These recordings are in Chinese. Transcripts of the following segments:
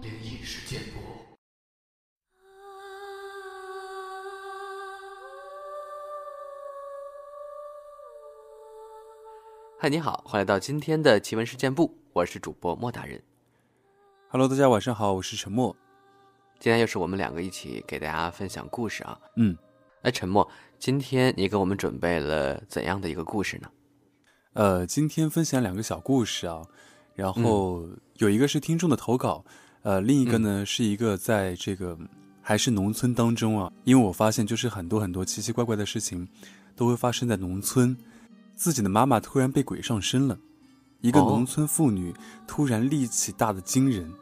灵异事件簿。嗨，你好，欢迎来到今天的奇闻事件部，我是主播莫大人。Hello，大家晚上好，我是陈默。今天又是我们两个一起给大家分享故事啊。嗯，哎，陈默，今天你给我们准备了怎样的一个故事呢？呃，今天分享两个小故事啊，然后有一个是听众的投稿，呃，另一个呢、是一个在这个还是农村当中啊，因为我发现就是很多很多奇奇怪怪的事情都会发生在农村，自己的妈妈突然被鬼上身了，一个哦农村妇女突然力气大的惊人。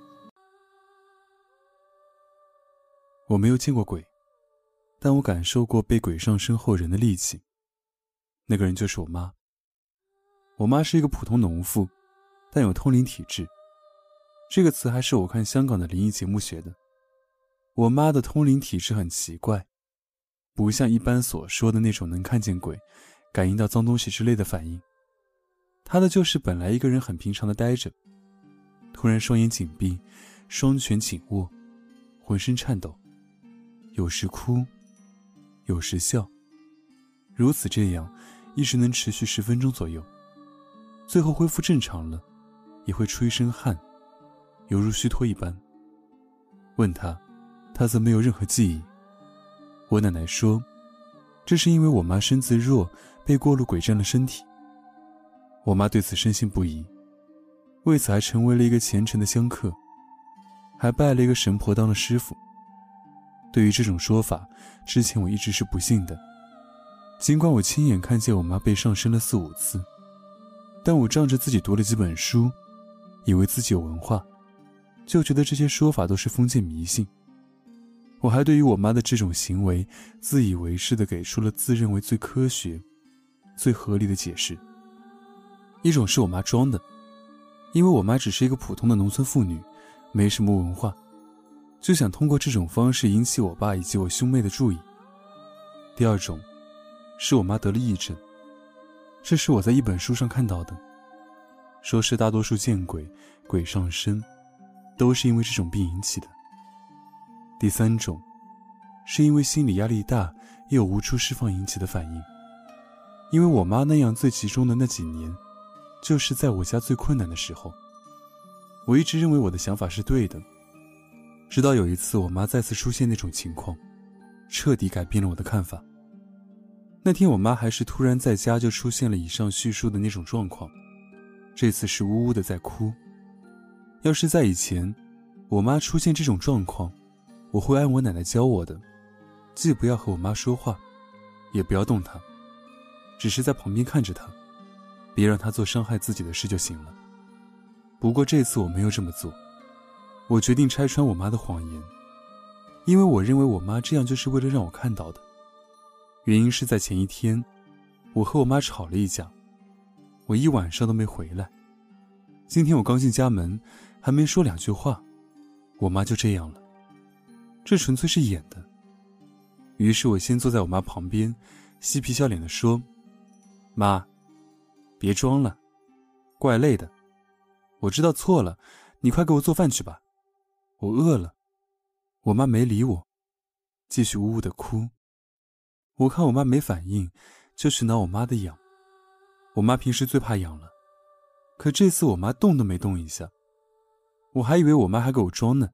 我没有见过鬼，但我感受过被鬼上身后人的力气。那个人就是我妈。我妈是一个普通农妇，但有通灵体质。这个词还是我看香港的灵异节目学的。我妈的通灵体质很奇怪，不像一般所说的那种能看见鬼、感应到脏东西之类的反应。她的就是本来一个人很平常的待着，突然双眼紧闭，双拳紧握，浑身颤抖，有时哭，有时笑，如此这样，一直能持续十分钟左右。最后恢复正常了，也会出一身汗，犹如虚脱一般。问他，他则没有任何记忆。我奶奶说，这是因为我妈身子弱，被过路鬼占了身体。我妈对此深信不疑，为此还成为了一个虔诚的香客，还拜了一个神婆当了师傅。对于这种说法，之前我一直是不信的，尽管我亲眼看见我妈被上身了四五次。但我仗着自己读了几本书，以为自己有文化，就觉得这些说法都是封建迷信。我还对于我妈的这种行为，自以为是的给出了自认为最科学、最合理的解释。一种是我妈装的，因为我妈只是一个普通的农村妇女，没什么文化，就想通过这种方式引起我爸以及我兄妹的注意。第二种，是我妈得了癔症。这是我在一本书上看到的，说是大多数见鬼、鬼上身，都是因为这种病引起的。第三种，是因为心理压力大又无处释放引起的反应。因为我妈那样最集中的那几年，就是在我家最困难的时候。我一直认为我的想法是对的，直到有一次我妈再次出现那种情况，彻底改变了我的看法。那天我妈还是突然在家就出现了以上叙述的那种状况，这次是呜呜的在哭。要是在以前，我妈出现这种状况，我会按我奶奶教我的，既不要和我妈说话，也不要动她，只是在旁边看着她，别让她做伤害自己的事就行了。不过这次我没有这么做，我决定拆穿我妈的谎言，因为我认为我妈这样就是为了让我看到的。原因是在前一天，我和我妈吵了一架，我一晚上都没回来。今天我刚进家门，还没说两句话，我妈就这样了。这纯粹是演的。于是我先坐在我妈旁边，嬉皮笑脸的说：“妈，别装了，怪累的。我知道错了，你快给我做饭去吧，我饿了。”我妈没理我，继续呜呜的哭。我看我妈没反应，就去挠我妈的痒。我妈平时最怕痒了，可这次我妈动都没动一下，我还以为我妈还给我装呢。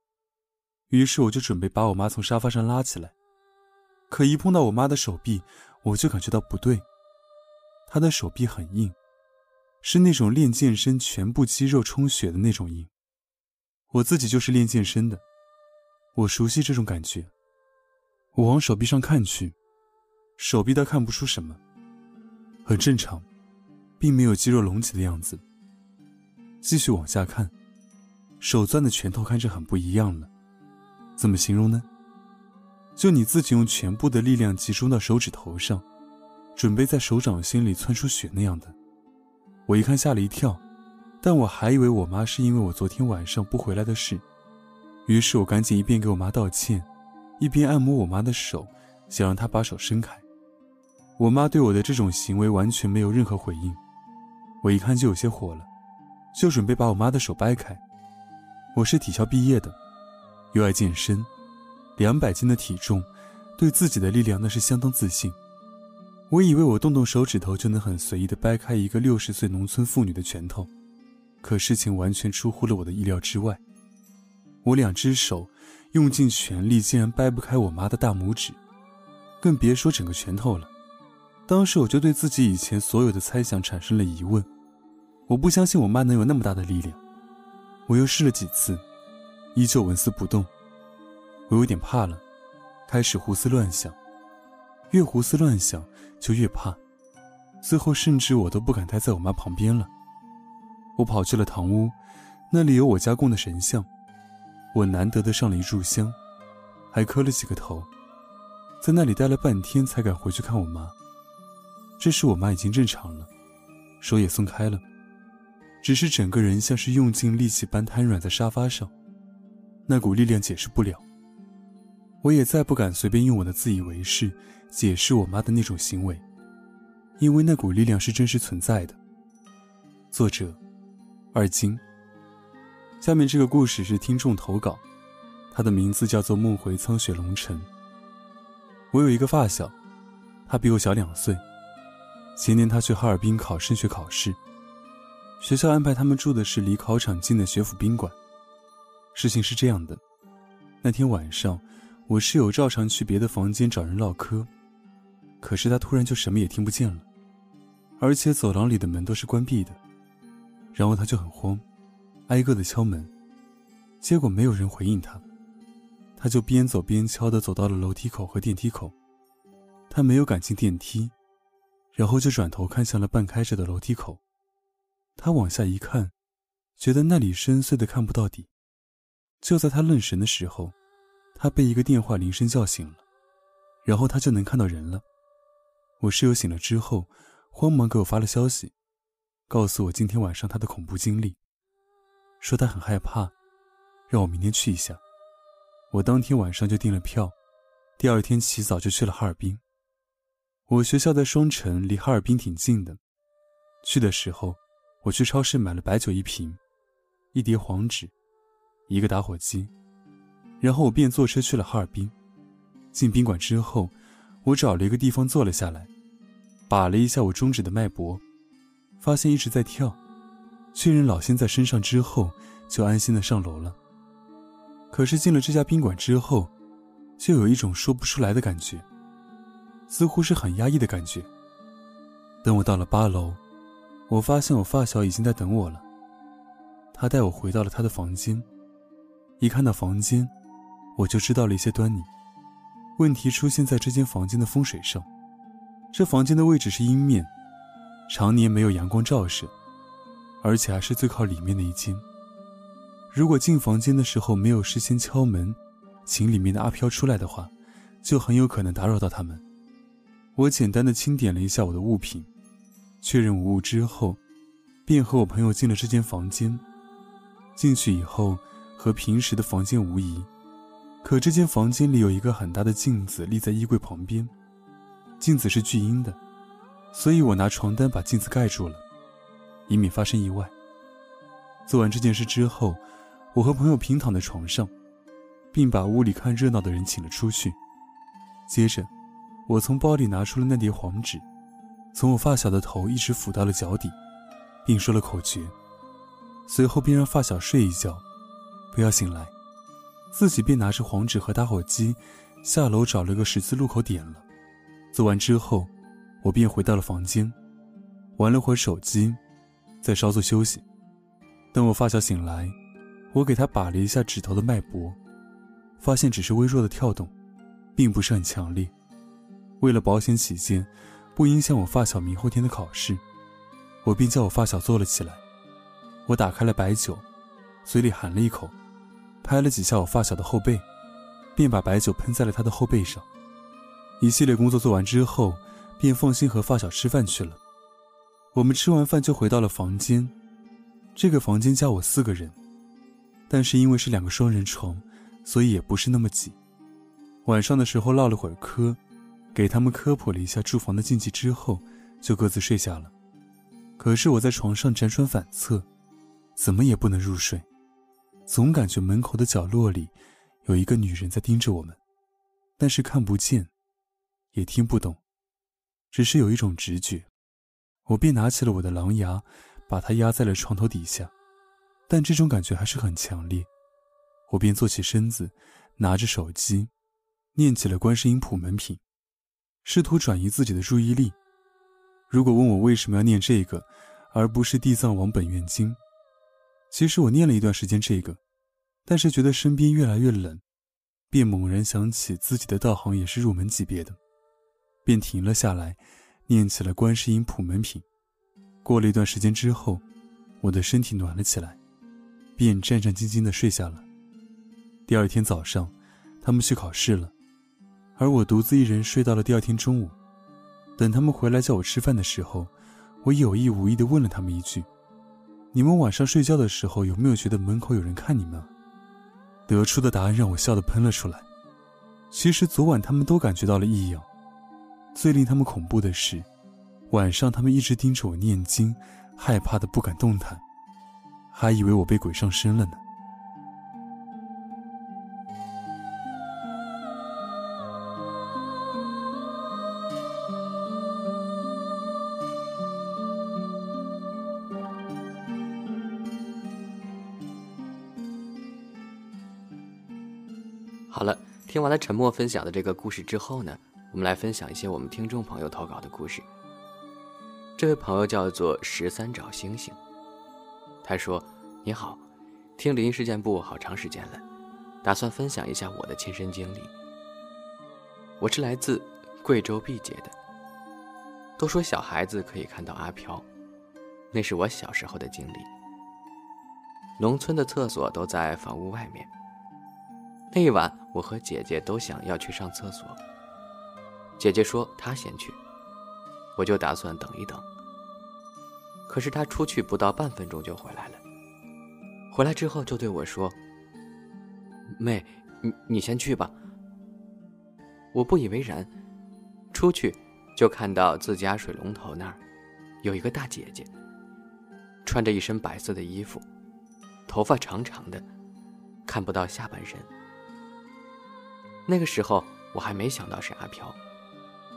于是我就准备把我妈从沙发上拉起来，可一碰到我妈的手臂，我就感觉到不对。她的手臂很硬，是那种练健身全部肌肉充血的那种硬。我自己就是练健身的，我熟悉这种感觉。我往手臂上看去。手臂倒看不出什么，很正常，并没有肌肉隆起的样子。继续往下看，手攥的拳头看着很不一样了。怎么形容呢？就你自己用全部的力量集中到手指头上，准备在手掌心里窜出血那样的。我一看吓了一跳，但我还以为我妈是因为我昨天晚上不回来的事，于是我赶紧一边给我妈道歉，一边按摩我妈的手，想让她把手伸开。我妈对我的这种行为完全没有任何回应，我一看就有些火了，就准备把我妈的手掰开。我是体校毕业的，又爱健身，两百斤的体重，对自己的力量那是相当自信。我以为我动动手指头就能很随意地掰开一个六十岁农村妇女的拳头，可事情完全出乎了我的意料之外。我两只手用尽全力，竟然掰不开我妈的大拇指，更别说整个拳头了。当时我就对自己以前所有的猜想产生了疑问，我不相信我妈能有那么大的力量。我又试了几次，依旧纹丝不动。我有点怕了，开始胡思乱想。越胡思乱想就越怕，最后甚至我都不敢待在我妈旁边了。我跑去了堂屋，那里有我家供的神像，我难得的上了一炷香，还磕了几个头，在那里待了半天才敢回去看我妈。这时我妈已经正常了，手也松开了，只是整个人像是用尽力气般瘫软在沙发上，那股力量解释不了。我也再不敢随便用我的自以为是。解释我妈的那种行为，因为那股力量是真实存在的。作者：二金。下面这个故事是听众投稿，他的名字叫做梦回苍雪龙城。我有一个发小，他比我小两岁。前年他去哈尔滨考升学考试，学校安排他们住的是离考场近的学府宾馆。事情是这样的，那天晚上，我室友照常去别的房间找人唠嗑。可是他突然就什么也听不见了，而且走廊里的门都是关闭的。然后他就很慌，挨个的敲门，结果没有人回应他。他就边走边敲的走到了楼梯口和电梯口，他没有敢进电梯，然后就转头看向了半开着的楼梯口。他往下一看，觉得那里深邃的看不到底。就在他愣神的时候，他被一个电话铃声叫醒了，然后他就能看到人了。我室友醒了之后，慌忙给我发了消息，告诉我今天晚上他的恐怖经历，说他很害怕，让我明天去一下。我当天晚上就订了票，第二天起早就去了哈尔滨。我学校在双城，离哈尔滨挺近的。去的时候，我去超市买了白酒一瓶，一叠黄纸，一个打火机，然后我便坐车去了哈尔滨。进宾馆之后，我找了一个地方坐了下来。把了一下我中指的脉搏，发现一直在跳。确认老仙在身上之后，就安心的上楼了。可是进了这家宾馆之后，就有一种说不出来的感觉，似乎是很压抑的感觉。等我到了八楼，我发现我发小已经在等我了。他带我回到了他的房间，一看到房间，我就知道了一些端倪。问题出现在这间房间的风水上。这房间的位置是阴面，常年没有阳光照射，而且还是最靠里面的一间。如果进房间的时候没有事先敲门，请里面的阿飘出来的话，就很有可能打扰到他们。我简单的清点了一下我的物品，确认无误之后，便和我朋友进了这间房间。进去以后，和平时的房间无异，可这间房间里有一个很大的镜子立在衣柜旁边。镜子是巨阴的，所以我拿床单把镜子盖住了，以免发生意外。做完这件事之后，我和朋友平躺在床上，并把屋里看热闹的人请了出去。接着，我从包里拿出了那叠黄纸，从我发小的头一直抚到了脚底，并说了口诀。随后便让发小睡一觉，不要醒来，自己便拿着黄纸和打火机下楼找了个十字路口点了。做完之后，我便回到了房间，玩了会儿手机，再稍作休息。等我发小醒来，我给他把了一下指头的脉搏，发现只是微弱的跳动，并不是很强烈。为了保险起见，不影响我发小明后天的考试，我便叫我发小坐了起来。我打开了白酒，嘴里含了一口，拍了几下我发小的后背，便把白酒喷在了他的后背上。一系列工作做完之后，便放心和发小吃饭去了。我们吃完饭就回到了房间。这个房间加我四个人，但是因为是两个双人床，所以也不是那么挤。晚上的时候唠了会儿嗑，给他们科普了一下住房的禁忌之后，就各自睡下了。可是我在床上辗转反侧，怎么也不能入睡，总感觉门口的角落里有一个女人在盯着我们，但是看不见，也听不懂，只是有一种直觉。我便拿起了我的狼牙，把它压在了床头底下，但这种感觉还是很强烈。我便坐起身子，拿着手机，念起了观世音普门品，试图转移自己的注意力。如果问我为什么要念这个，而不是地藏王本愿经，其实我念了一段时间这个，但是觉得身边越来越冷，便猛然想起自己的道行也是入门级别的，便停了下来。念起了观世音普门品，过了一段时间之后，我的身体暖了起来，便战战兢兢地睡下了。第二天早上，他们去考试了，而我独自一人睡到了第二天中午。等他们回来叫我吃饭的时候，我有意无意地问了他们一句：“你们晚上睡觉的时候有没有觉得门口有人看你们？”得出的答案让我笑得喷了出来。其实昨晚他们都感觉到了异样。最令他们恐怖的是，晚上他们一直盯着我念经，害怕的不敢动弹，还以为我被鬼上身了呢。好了，听完了沉默分享的这个故事之后呢？我们来分享一些我们听众朋友投稿的故事。这位朋友叫做十三找星星，他说：“你好，听灵异事件部好长时间了，打算分享一下我的亲身经历。我是来自贵州毕节的。都说小孩子可以看到阿飘，那是我小时候的经历。农村的厕所都在房屋外面。那一晚，我和姐姐都想要去上厕所。”姐姐说她先去，我就打算等一等。可是她出去不到半分钟就回来了。回来之后就对我说：“妹，你你先去吧。”我不以为然，出去就看到自家水龙头那儿有一个大姐姐，穿着一身白色的衣服，头发长长的，看不到下半身。那个时候我还没想到是阿飘。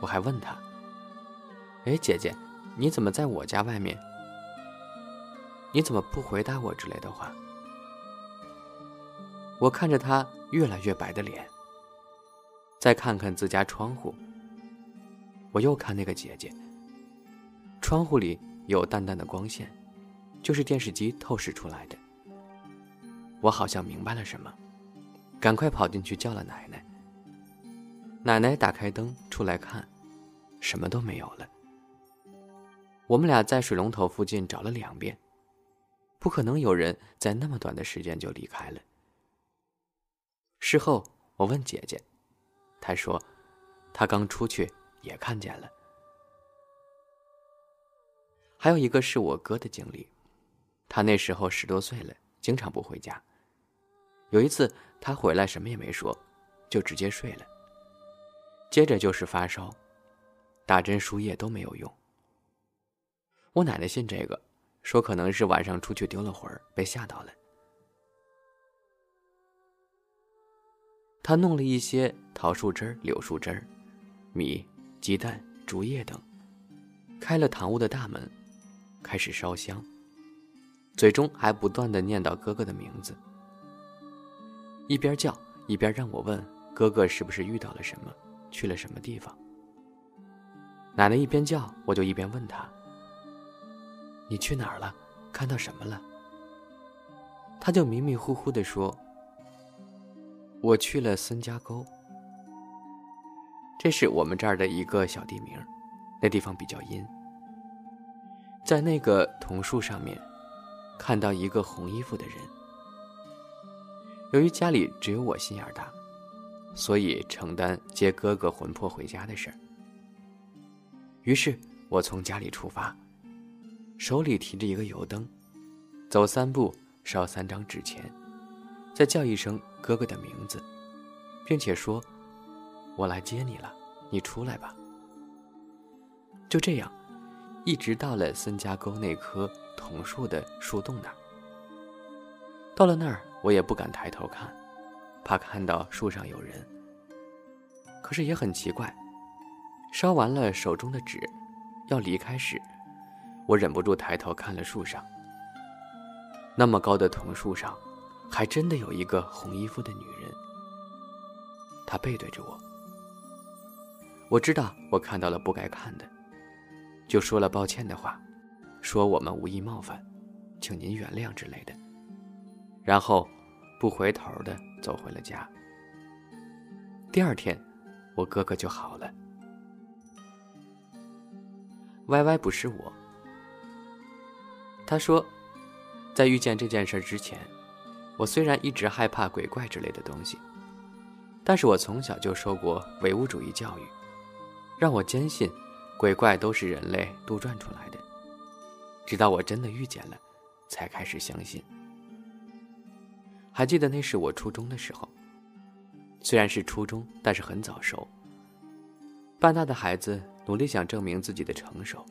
我还问他：“哎，姐姐，你怎么在我家外面？你怎么不回答我之类的话？”我看着他越来越白的脸，再看看自家窗户，我又看那个姐姐。窗户里有淡淡的光线，就是电视机透视出来的。我好像明白了什么，赶快跑进去叫了奶奶。奶奶打开灯出来看，什么都没有了。我们俩在水龙头附近找了两遍，不可能有人在那么短的时间就离开了。事后我问姐姐，她说，她刚出去也看见了。还有一个是我哥的经历，他那时候十多岁了，经常不回家。有一次他回来什么也没说，就直接睡了。接着就是发烧，打针输液都没有用。我奶奶信这个，说可能是晚上出去丢了魂儿，被吓到了。他弄了一些桃树枝柳树枝米、鸡蛋、竹叶等，开了堂屋的大门，开始烧香，嘴中还不断的念叨哥哥的名字，一边叫一边让我问哥哥是不是遇到了什么。去了什么地方？奶奶一边叫，我就一边问他：“你去哪儿了？看到什么了？”他就迷迷糊糊的说：“我去了孙家沟，这是我们这儿的一个小地名，那地方比较阴。在那个桐树上面，看到一个红衣服的人。由于家里只有我心眼大。”所以承担接哥哥魂魄回家的事儿。于是我从家里出发，手里提着一个油灯，走三步烧三张纸钱，再叫一声哥哥的名字，并且说：“我来接你了，你出来吧。”就这样，一直到了孙家沟那棵桐树的树洞那儿，到了那儿，我也不敢抬头看，怕看到树上有人。可是也很奇怪，烧完了手中的纸，要离开时，我忍不住抬头看了树上。那么高的桐树上，还真的有一个红衣服的女人。她背对着我。我知道我看到了不该看的，就说了抱歉的话，说我们无意冒犯，请您原谅之类的。然后，不回头的走回了家。第二天。我哥哥就好了。歪歪不是我。他说，在遇见这件事之前，我虽然一直害怕鬼怪之类的东西，但是我从小就受过唯物主义教育，让我坚信鬼怪都是人类杜撰出来的。直到我真的遇见了，才开始相信。还记得那是我初中的时候。虽然是初中，但是很早熟。半大的孩子努力想证明自己的成熟。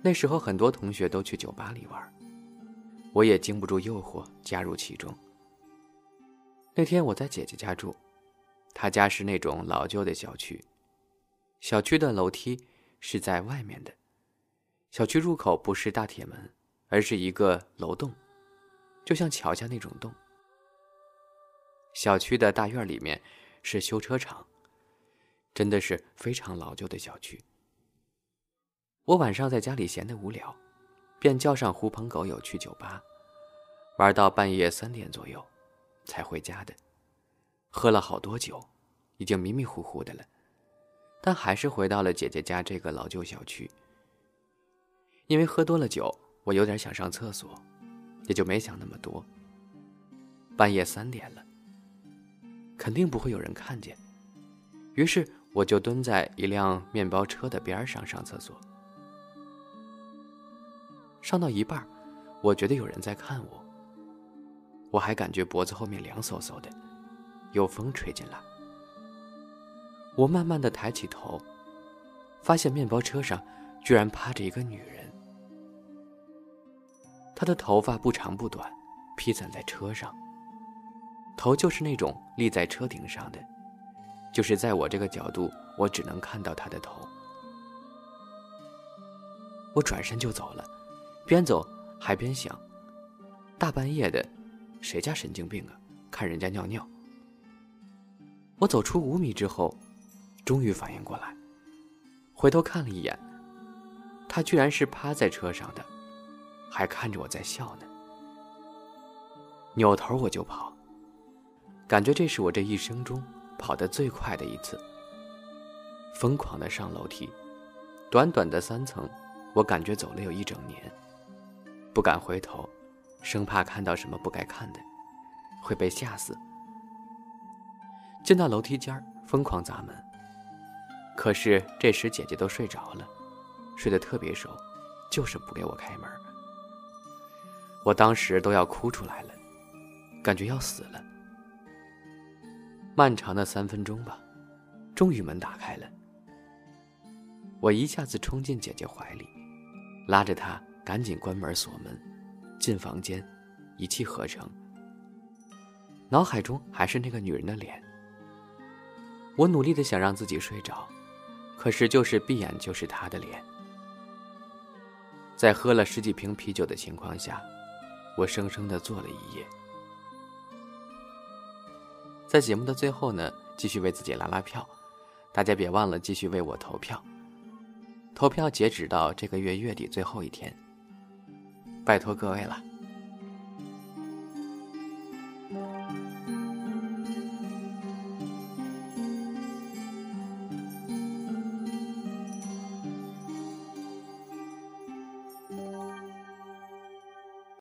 那时候很多同学都去酒吧里玩，我也经不住诱惑加入其中。那天我在姐姐家住，她家是那种老旧的小区，小区的楼梯是在外面的，小区入口不是大铁门，而是一个楼洞，就像桥下那种洞。小区的大院里面是修车厂，真的是非常老旧的小区。我晚上在家里闲得无聊，便叫上狐朋狗友去酒吧，玩到半夜三点左右，才回家的。喝了好多酒，已经迷迷糊糊的了，但还是回到了姐姐家这个老旧小区。因为喝多了酒，我有点想上厕所，也就没想那么多。半夜三点了。肯定不会有人看见，于是我就蹲在一辆面包车的边上上厕所。上到一半，我觉得有人在看我，我还感觉脖子后面凉飕飕的，有风吹进来。我慢慢的抬起头，发现面包车上居然趴着一个女人，她的头发不长不短，披散在车上。头就是那种立在车顶上的，就是在我这个角度，我只能看到他的头。我转身就走了，边走还边想：大半夜的，谁家神经病啊？看人家尿尿。我走出五米之后，终于反应过来，回头看了一眼，他居然是趴在车上的，还看着我在笑呢。扭头我就跑。感觉这是我这一生中跑得最快的一次。疯狂的上楼梯，短短的三层，我感觉走了有一整年。不敢回头，生怕看到什么不该看的，会被吓死。进到楼梯间疯狂砸门。可是这时姐姐都睡着了，睡得特别熟，就是不给我开门。我当时都要哭出来了，感觉要死了。漫长的三分钟吧，终于门打开了。我一下子冲进姐姐怀里，拉着她赶紧关门锁门，进房间，一气呵成。脑海中还是那个女人的脸。我努力的想让自己睡着，可是就是闭眼就是她的脸。在喝了十几瓶啤酒的情况下，我生生的坐了一夜。在节目的最后呢，继续为自己拉拉票，大家别忘了继续为我投票。投票截止到这个月月底最后一天，拜托各位了。